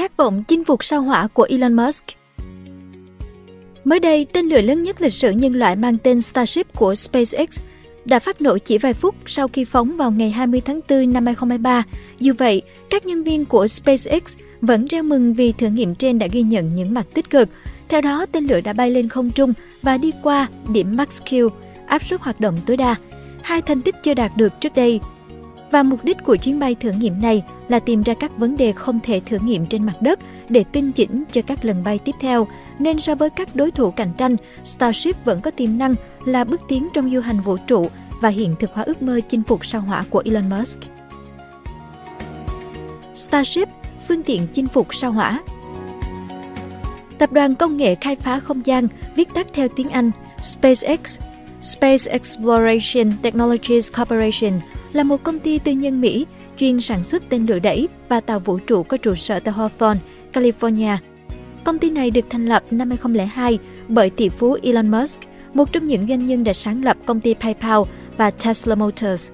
Khát vọng chinh phục sao hỏa của Elon Musk Mới đây, tên lửa lớn nhất lịch sử nhân loại mang tên Starship của SpaceX đã phát nổ chỉ vài phút sau khi phóng vào ngày 20 tháng 4 năm 2023. Dù vậy, các nhân viên của SpaceX vẫn reo mừng vì thử nghiệm trên đã ghi nhận những mặt tích cực. Theo đó, tên lửa đã bay lên không trung và đi qua điểm Max Q, áp suất hoạt động tối đa. Hai thành tích chưa đạt được trước đây và mục đích của chuyến bay thử nghiệm này là tìm ra các vấn đề không thể thử nghiệm trên mặt đất để tinh chỉnh cho các lần bay tiếp theo. Nên so với các đối thủ cạnh tranh, Starship vẫn có tiềm năng là bước tiến trong du hành vũ trụ và hiện thực hóa ước mơ chinh phục sao hỏa của Elon Musk. Starship, phương tiện chinh phục sao hỏa Tập đoàn công nghệ khai phá không gian, viết tắt theo tiếng Anh, SpaceX, Space Exploration Technologies Corporation là một công ty tư nhân Mỹ chuyên sản xuất tên lửa đẩy và tàu vũ trụ có trụ sở tại Hawthorne, California. Công ty này được thành lập năm 2002 bởi tỷ phú Elon Musk, một trong những doanh nhân đã sáng lập công ty PayPal và Tesla Motors.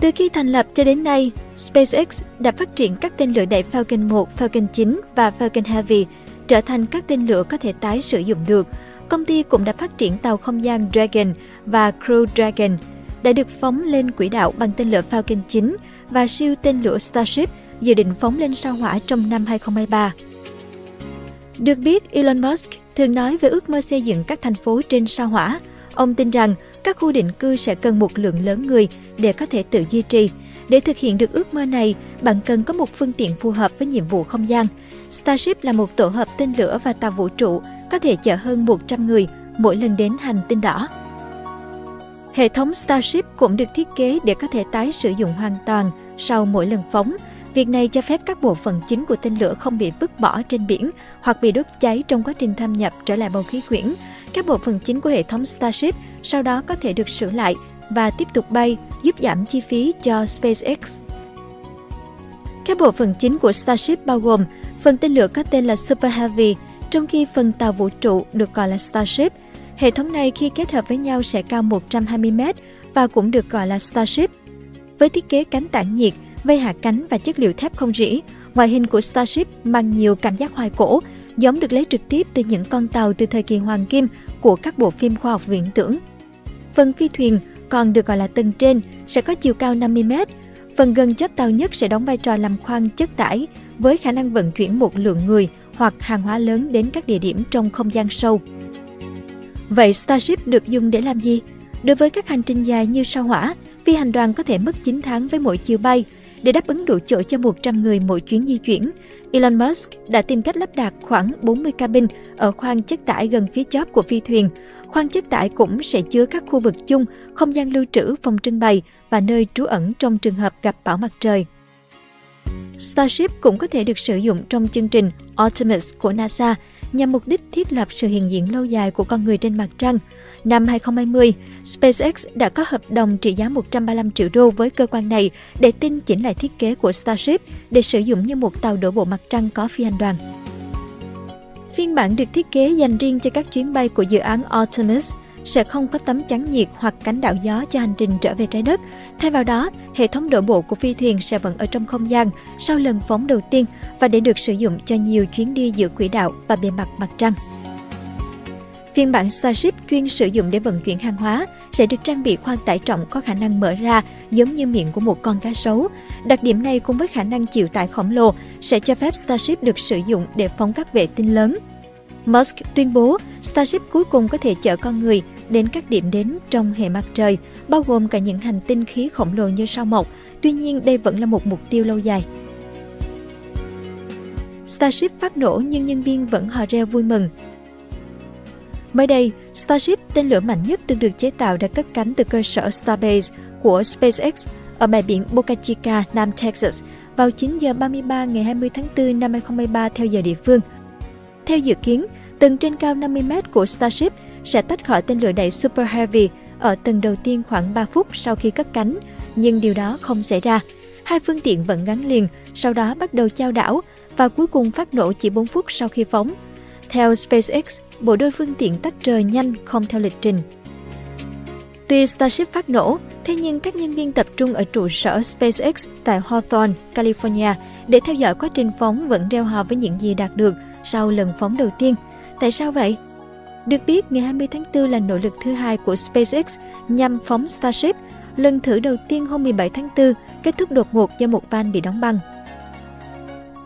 Từ khi thành lập cho đến nay, SpaceX đã phát triển các tên lửa đẩy Falcon 1, Falcon 9 và Falcon Heavy trở thành các tên lửa có thể tái sử dụng được. Công ty cũng đã phát triển tàu không gian Dragon và Crew Dragon – đã được phóng lên quỹ đạo bằng tên lửa Falcon 9 và siêu tên lửa Starship dự định phóng lên sao hỏa trong năm 2023. Được biết, Elon Musk thường nói về ước mơ xây dựng các thành phố trên sao hỏa. Ông tin rằng các khu định cư sẽ cần một lượng lớn người để có thể tự duy trì. Để thực hiện được ước mơ này, bạn cần có một phương tiện phù hợp với nhiệm vụ không gian. Starship là một tổ hợp tên lửa và tàu vũ trụ, có thể chở hơn 100 người mỗi lần đến hành tinh đỏ. Hệ thống Starship cũng được thiết kế để có thể tái sử dụng hoàn toàn sau mỗi lần phóng. Việc này cho phép các bộ phận chính của tên lửa không bị vứt bỏ trên biển hoặc bị đốt cháy trong quá trình thâm nhập trở lại bầu khí quyển. Các bộ phận chính của hệ thống Starship sau đó có thể được sửa lại và tiếp tục bay, giúp giảm chi phí cho SpaceX. Các bộ phận chính của Starship bao gồm phần tên lửa có tên là Super Heavy, trong khi phần tàu vũ trụ được gọi là Starship – Hệ thống này khi kết hợp với nhau sẽ cao 120m và cũng được gọi là Starship. Với thiết kế cánh tản nhiệt, vây hạ cánh và chất liệu thép không rỉ, ngoại hình của Starship mang nhiều cảm giác hoài cổ, giống được lấy trực tiếp từ những con tàu từ thời kỳ hoàng kim của các bộ phim khoa học viễn tưởng. Phần phi thuyền còn được gọi là tầng trên sẽ có chiều cao 50m. Phần gần chóp tàu nhất sẽ đóng vai trò làm khoang chất tải với khả năng vận chuyển một lượng người hoặc hàng hóa lớn đến các địa điểm trong không gian sâu. Vậy Starship được dùng để làm gì? Đối với các hành trình dài như sao hỏa, phi hành đoàn có thể mất 9 tháng với mỗi chiều bay. Để đáp ứng đủ chỗ cho 100 người mỗi chuyến di chuyển, Elon Musk đã tìm cách lắp đặt khoảng 40 cabin ở khoang chất tải gần phía chóp của phi thuyền. Khoang chất tải cũng sẽ chứa các khu vực chung, không gian lưu trữ, phòng trưng bày và nơi trú ẩn trong trường hợp gặp bão mặt trời. Starship cũng có thể được sử dụng trong chương trình Artemis của NASA nhằm mục đích thiết lập sự hiện diện lâu dài của con người trên mặt trăng. Năm 2020, SpaceX đã có hợp đồng trị giá 135 triệu đô với cơ quan này để tinh chỉnh lại thiết kế của Starship để sử dụng như một tàu đổ bộ mặt trăng có phi hành đoàn. Phiên bản được thiết kế dành riêng cho các chuyến bay của dự án Artemis – sẽ không có tấm chắn nhiệt hoặc cánh đạo gió cho hành trình trở về trái đất. Thay vào đó, hệ thống đổ bộ của phi thuyền sẽ vẫn ở trong không gian sau lần phóng đầu tiên và để được sử dụng cho nhiều chuyến đi giữa quỹ đạo và bề mặt mặt trăng. Phiên bản Starship chuyên sử dụng để vận chuyển hàng hóa sẽ được trang bị khoang tải trọng có khả năng mở ra giống như miệng của một con cá sấu. Đặc điểm này cùng với khả năng chịu tải khổng lồ sẽ cho phép Starship được sử dụng để phóng các vệ tinh lớn. Musk tuyên bố Starship cuối cùng có thể chở con người đến các điểm đến trong hệ mặt trời, bao gồm cả những hành tinh khí khổng lồ như sao mộc. Tuy nhiên, đây vẫn là một mục tiêu lâu dài. Starship phát nổ nhưng nhân viên vẫn hò reo vui mừng. Mới đây, Starship, tên lửa mạnh nhất từng được chế tạo đã cất cánh từ cơ sở Starbase của SpaceX ở bãi biển Boca Chica, Nam Texas vào 9 giờ 33 ngày 20 tháng 4 năm 2023 theo giờ địa phương. Theo dự kiến, tầng trên cao 50 m của Starship sẽ tách khỏi tên lửa đẩy Super Heavy ở tầng đầu tiên khoảng 3 phút sau khi cất cánh, nhưng điều đó không xảy ra. Hai phương tiện vẫn gắn liền, sau đó bắt đầu trao đảo và cuối cùng phát nổ chỉ 4 phút sau khi phóng. Theo SpaceX, bộ đôi phương tiện tách rời nhanh không theo lịch trình. Tuy Starship phát nổ, thế nhưng các nhân viên tập trung ở trụ sở SpaceX tại Hawthorne, California để theo dõi quá trình phóng vẫn reo hò với những gì đạt được sau lần phóng đầu tiên. Tại sao vậy? Được biết, ngày 20 tháng 4 là nỗ lực thứ hai của SpaceX nhằm phóng Starship. Lần thử đầu tiên hôm 17 tháng 4 kết thúc đột ngột do một van bị đóng băng.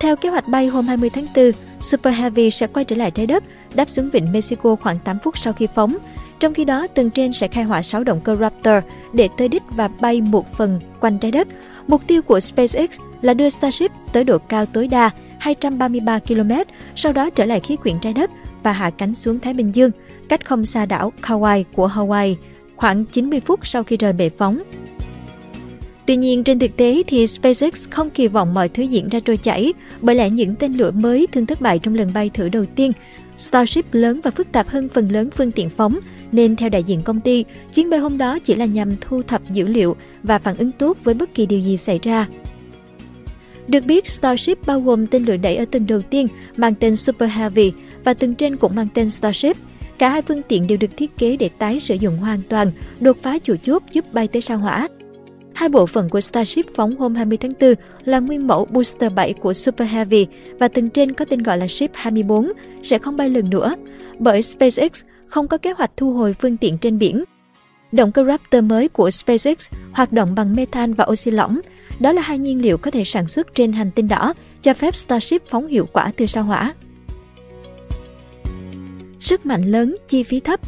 Theo kế hoạch bay hôm 20 tháng 4, Super Heavy sẽ quay trở lại trái đất, đáp xuống vịnh Mexico khoảng 8 phút sau khi phóng. Trong khi đó, tầng trên sẽ khai hỏa 6 động cơ Raptor để tới đích và bay một phần quanh trái đất. Mục tiêu của SpaceX là đưa Starship tới độ cao tối đa 233 km, sau đó trở lại khí quyển trái đất và hạ cánh xuống Thái Bình Dương, cách không xa đảo Kauai của Hawaii, khoảng 90 phút sau khi rời bệ phóng. Tuy nhiên, trên thực tế thì SpaceX không kỳ vọng mọi thứ diễn ra trôi chảy, bởi lẽ những tên lửa mới thường thất bại trong lần bay thử đầu tiên. Starship lớn và phức tạp hơn phần lớn phương tiện phóng, nên theo đại diện công ty, chuyến bay hôm đó chỉ là nhằm thu thập dữ liệu và phản ứng tốt với bất kỳ điều gì xảy ra. Được biết, Starship bao gồm tên lửa đẩy ở tầng đầu tiên mang tên Super Heavy và tầng trên cũng mang tên Starship. Cả hai phương tiện đều được thiết kế để tái sử dụng hoàn toàn, đột phá chủ chốt giúp bay tới sao hỏa. Hai bộ phận của Starship phóng hôm 20 tháng 4 là nguyên mẫu Booster 7 của Super Heavy và tầng trên có tên gọi là Ship 24 sẽ không bay lần nữa, bởi SpaceX không có kế hoạch thu hồi phương tiện trên biển. Động cơ Raptor mới của SpaceX hoạt động bằng methane và oxy lỏng. Đó là hai nhiên liệu có thể sản xuất trên hành tinh đỏ, cho phép Starship phóng hiệu quả từ sao hỏa. Sức mạnh lớn, chi phí thấp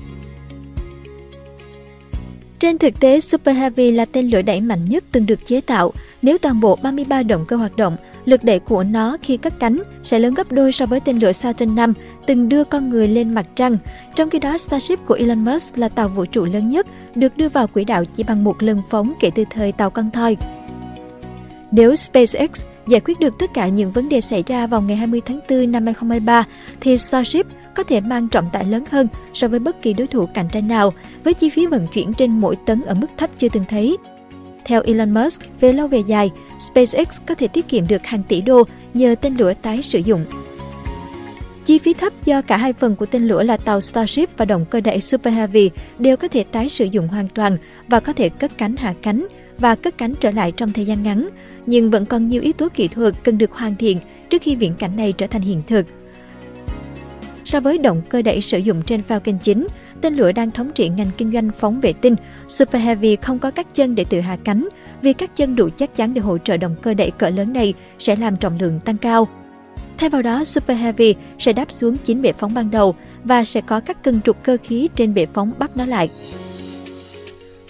trên thực tế, Super Heavy là tên lửa đẩy mạnh nhất từng được chế tạo. Nếu toàn bộ 33 động cơ hoạt động, lực đẩy của nó khi cất cánh sẽ lớn gấp đôi so với tên lửa Saturn 5 từng đưa con người lên mặt trăng. Trong khi đó, Starship của Elon Musk là tàu vũ trụ lớn nhất, được đưa vào quỹ đạo chỉ bằng một lần phóng kể từ thời tàu con thoi. Nếu SpaceX giải quyết được tất cả những vấn đề xảy ra vào ngày 20 tháng 4 năm 2023, thì Starship có thể mang trọng tải lớn hơn so với bất kỳ đối thủ cạnh tranh nào, với chi phí vận chuyển trên mỗi tấn ở mức thấp chưa từng thấy. Theo Elon Musk, về lâu về dài, SpaceX có thể tiết kiệm được hàng tỷ đô nhờ tên lửa tái sử dụng. Chi phí thấp do cả hai phần của tên lửa là tàu Starship và động cơ đẩy Super Heavy đều có thể tái sử dụng hoàn toàn và có thể cất cánh hạ cánh và cất cánh trở lại trong thời gian ngắn, nhưng vẫn còn nhiều yếu tố kỹ thuật cần được hoàn thiện trước khi viễn cảnh này trở thành hiện thực. So với động cơ đẩy sử dụng trên Falcon 9, tên lửa đang thống trị ngành kinh doanh phóng vệ tinh, Super Heavy không có các chân để tự hạ cánh, vì các chân đủ chắc chắn để hỗ trợ động cơ đẩy cỡ lớn này sẽ làm trọng lượng tăng cao. Thay vào đó, Super Heavy sẽ đáp xuống 9 bệ phóng ban đầu và sẽ có các cân trục cơ khí trên bệ phóng bắt nó lại.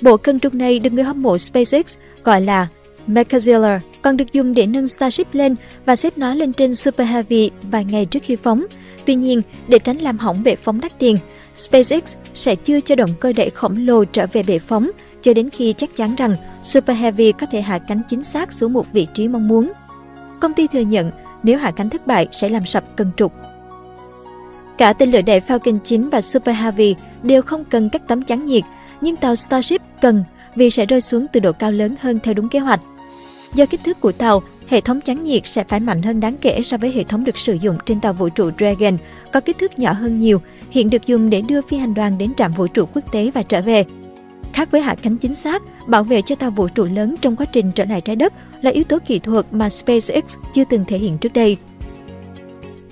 Bộ cân trục này được người hâm mộ SpaceX gọi là Mechazilla còn được dùng để nâng Starship lên và xếp nó lên trên Super Heavy vài ngày trước khi phóng. Tuy nhiên, để tránh làm hỏng bệ phóng đắt tiền, SpaceX sẽ chưa cho động cơ đẩy khổng lồ trở về bệ phóng cho đến khi chắc chắn rằng Super Heavy có thể hạ cánh chính xác xuống một vị trí mong muốn. Công ty thừa nhận nếu hạ cánh thất bại sẽ làm sập cân trục. Cả tên lửa đẩy Falcon 9 và Super Heavy đều không cần các tấm chắn nhiệt, nhưng tàu Starship cần vì sẽ rơi xuống từ độ cao lớn hơn theo đúng kế hoạch. Do kích thước của tàu, hệ thống chắn nhiệt sẽ phải mạnh hơn đáng kể so với hệ thống được sử dụng trên tàu vũ trụ Dragon, có kích thước nhỏ hơn nhiều, hiện được dùng để đưa phi hành đoàn đến trạm vũ trụ quốc tế và trở về. Khác với hạ cánh chính xác, bảo vệ cho tàu vũ trụ lớn trong quá trình trở lại trái đất là yếu tố kỹ thuật mà SpaceX chưa từng thể hiện trước đây.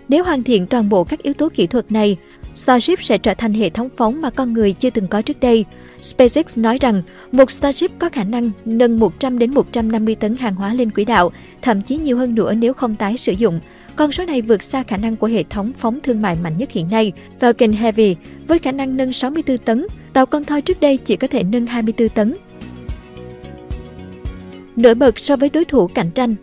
Nếu hoàn thiện toàn bộ các yếu tố kỹ thuật này, Starship sẽ trở thành hệ thống phóng mà con người chưa từng có trước đây – SpaceX nói rằng một Starship có khả năng nâng 100 đến 150 tấn hàng hóa lên quỹ đạo, thậm chí nhiều hơn nữa nếu không tái sử dụng. Con số này vượt xa khả năng của hệ thống phóng thương mại mạnh nhất hiện nay, Falcon Heavy, với khả năng nâng 64 tấn. Tàu con thoi trước đây chỉ có thể nâng 24 tấn. Nổi bật so với đối thủ cạnh tranh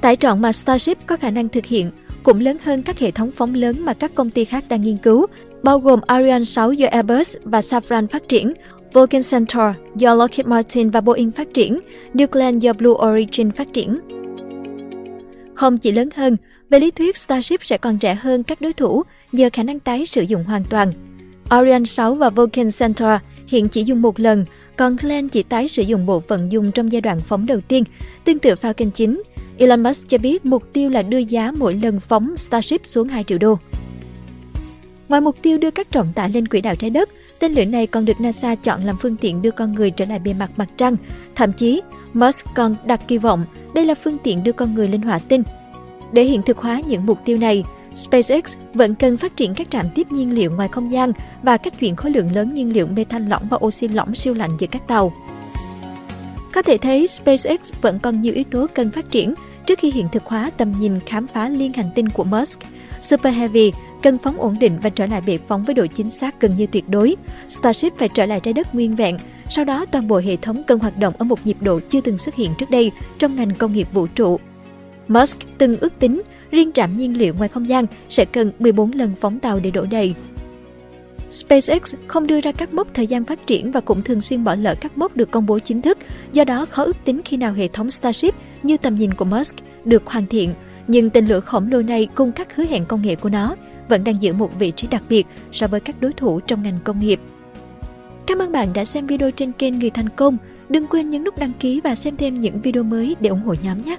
Tải trọng mà Starship có khả năng thực hiện cũng lớn hơn các hệ thống phóng lớn mà các công ty khác đang nghiên cứu, bao gồm Ariane 6 do Airbus và Safran phát triển, Vulcan Centaur do Lockheed Martin và Boeing phát triển, New Glenn do Blue Origin phát triển. Không chỉ lớn hơn, về lý thuyết Starship sẽ còn rẻ hơn các đối thủ nhờ khả năng tái sử dụng hoàn toàn. Ariane 6 và Vulcan Centaur hiện chỉ dùng một lần, còn Glenn chỉ tái sử dụng bộ phận dùng trong giai đoạn phóng đầu tiên. Tương tự Falcon 9, Elon Musk cho biết mục tiêu là đưa giá mỗi lần phóng Starship xuống 2 triệu đô. Ngoài mục tiêu đưa các trọng tải lên quỹ đạo trái đất, tên lửa này còn được NASA chọn làm phương tiện đưa con người trở lại bề mặt mặt trăng. Thậm chí, Musk còn đặt kỳ vọng đây là phương tiện đưa con người lên hỏa tinh. Để hiện thực hóa những mục tiêu này, SpaceX vẫn cần phát triển các trạm tiếp nhiên liệu ngoài không gian và cách chuyển khối lượng lớn nhiên liệu methane lỏng và oxy lỏng siêu lạnh giữa các tàu. Có thể thấy SpaceX vẫn còn nhiều yếu tố cần phát triển trước khi hiện thực hóa tầm nhìn khám phá liên hành tinh của Musk. Super Heavy cần phóng ổn định và trở lại bệ phóng với độ chính xác gần như tuyệt đối. Starship phải trở lại trái đất nguyên vẹn. Sau đó, toàn bộ hệ thống cần hoạt động ở một nhịp độ chưa từng xuất hiện trước đây trong ngành công nghiệp vũ trụ. Musk từng ước tính riêng trạm nhiên liệu ngoài không gian sẽ cần 14 lần phóng tàu để đổ đầy. SpaceX không đưa ra các mốc thời gian phát triển và cũng thường xuyên bỏ lỡ các mốc được công bố chính thức, do đó khó ước tính khi nào hệ thống Starship như tầm nhìn của Musk được hoàn thiện. Nhưng tên lửa khổng lồ này cùng các hứa hẹn công nghệ của nó vẫn đang giữ một vị trí đặc biệt so với các đối thủ trong ngành công nghiệp. Cảm ơn bạn đã xem video trên kênh Người Thành Công. Đừng quên nhấn nút đăng ký và xem thêm những video mới để ủng hộ nhóm nhé!